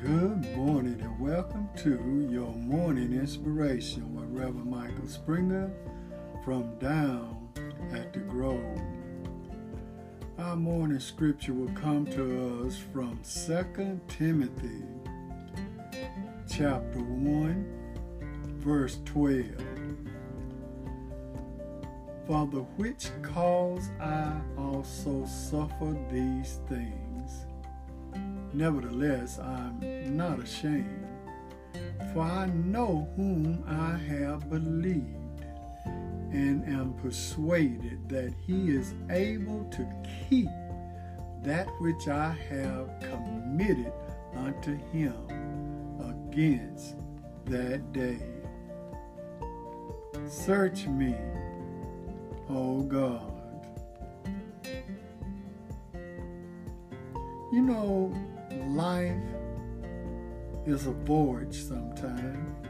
Good morning and welcome to your morning inspiration with Reverend Michael Springer from down at the Grove. Our morning scripture will come to us from 2 Timothy chapter 1 verse 12. For the which cause I also suffer these things Nevertheless, I'm not ashamed, for I know whom I have believed, and am persuaded that he is able to keep that which I have committed unto him against that day. Search me, O God. You know, life is a voyage sometimes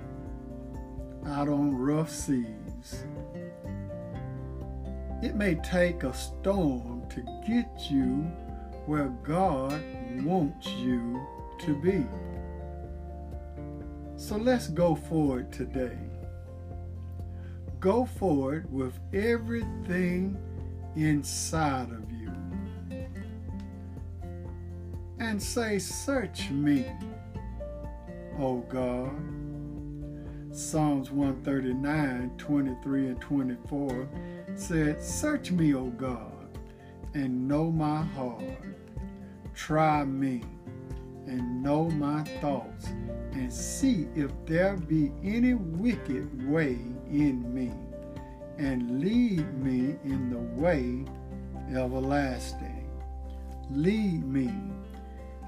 out on rough seas. It may take a storm to get you where God wants you to be. So let's go forward today. Go forward with everything inside of and say, Search me, O God. Psalms 139, 23 and 24 said, Search me, O God, and know my heart. Try me and know my thoughts, and see if there be any wicked way in me, and lead me in the way everlasting. Lead me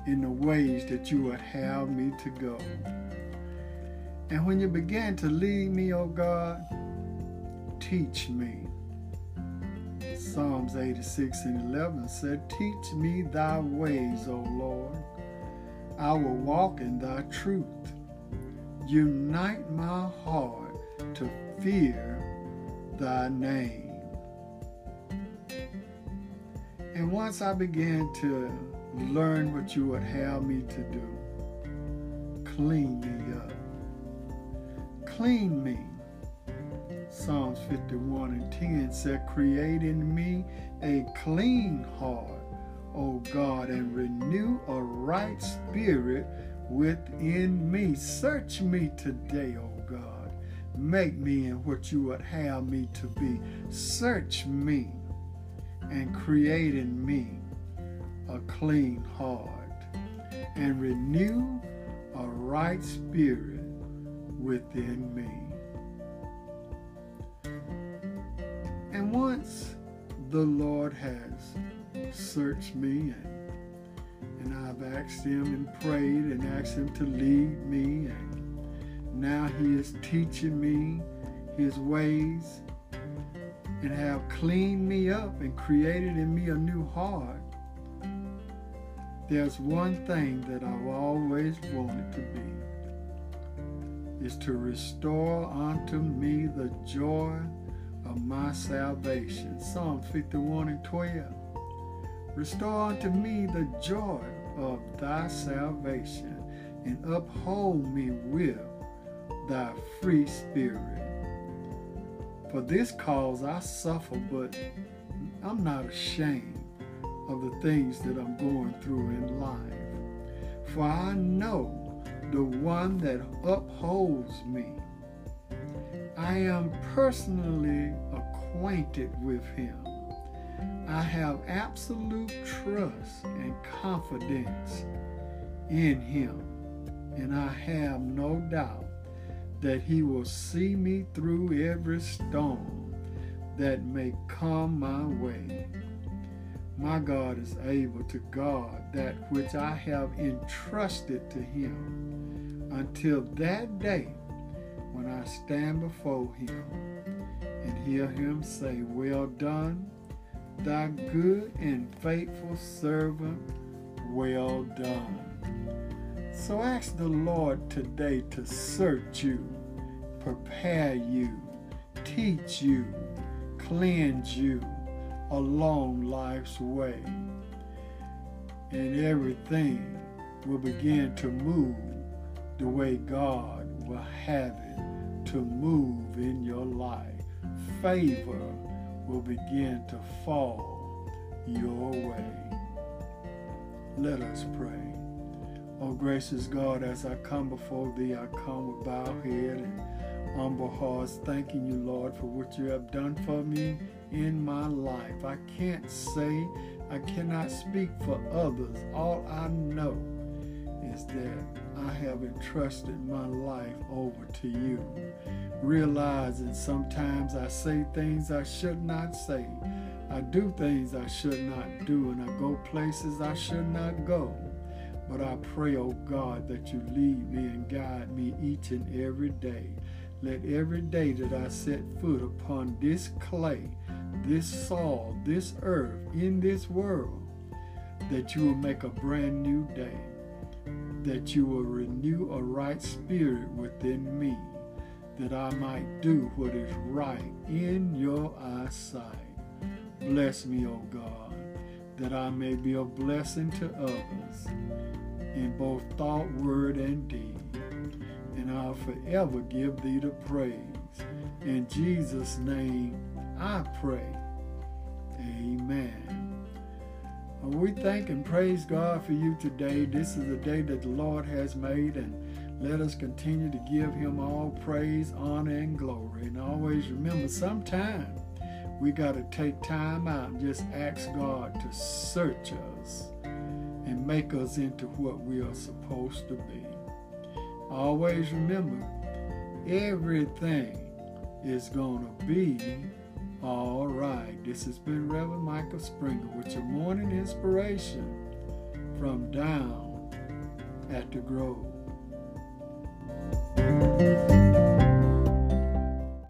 in the ways that you would have me to go. And when you begin to lead me, O oh God, teach me. Psalms 86 and 11 said, Teach me thy ways, O Lord. I will walk in thy truth. Unite my heart to fear thy name. And once I began to learn what you would have me to do. Clean me up. Clean me. Psalms 51 and 10 said, Create in me a clean heart, O God, and renew a right spirit within me. Search me today, O God. Make me in what you would have me to be. Search me and create in me a clean heart and renew a right spirit within me. And once the Lord has searched me and, and I've asked him and prayed and asked him to lead me and now he is teaching me his ways and have cleaned me up and created in me a new heart there's one thing that I've always wanted to be is to restore unto me the joy of my salvation. Psalm 51 and 12. Restore unto me the joy of thy salvation and uphold me with thy free spirit. For this cause I suffer, but I'm not ashamed of the things that I'm going through in life. For I know the one that upholds me. I am personally acquainted with him. I have absolute trust and confidence in him, and I have no doubt that he will see me through every storm that may come my way. My God is able to guard that which I have entrusted to him until that day when I stand before him and hear him say, Well done, thy good and faithful servant, well done. So ask the Lord today to search you, prepare you, teach you, cleanse you, along life's way. And everything will begin to move the way God will have it to move in your life. Favor will begin to fall your way. Let us pray. Oh, gracious God, as I come before thee, I come with bowed head and humble hearts, thanking you, Lord, for what you have done for me in my life. I can't say, I cannot speak for others. All I know is that I have entrusted my life over to you, realizing sometimes I say things I should not say. I do things I should not do, and I go places I should not go. But I pray, oh God, that you lead me and guide me each and every day. Let every day that I set foot upon this clay, this soil, this earth, in this world, that you will make a brand new day, that you will renew a right spirit within me, that I might do what is right in your eyesight. Bless me, O God, that I may be a blessing to others in both thought, word, and deed. And I'll forever give thee the praise. In Jesus' name I pray. Amen. We thank and praise God for you today. This is the day that the Lord has made, and let us continue to give him all praise, honor, and glory. And always remember, sometime we got to take time out and just ask God to search us and make us into what we are supposed to be. Always remember, everything is going to be all right. This has been Reverend Michael Springer with your morning inspiration from down at the Grove.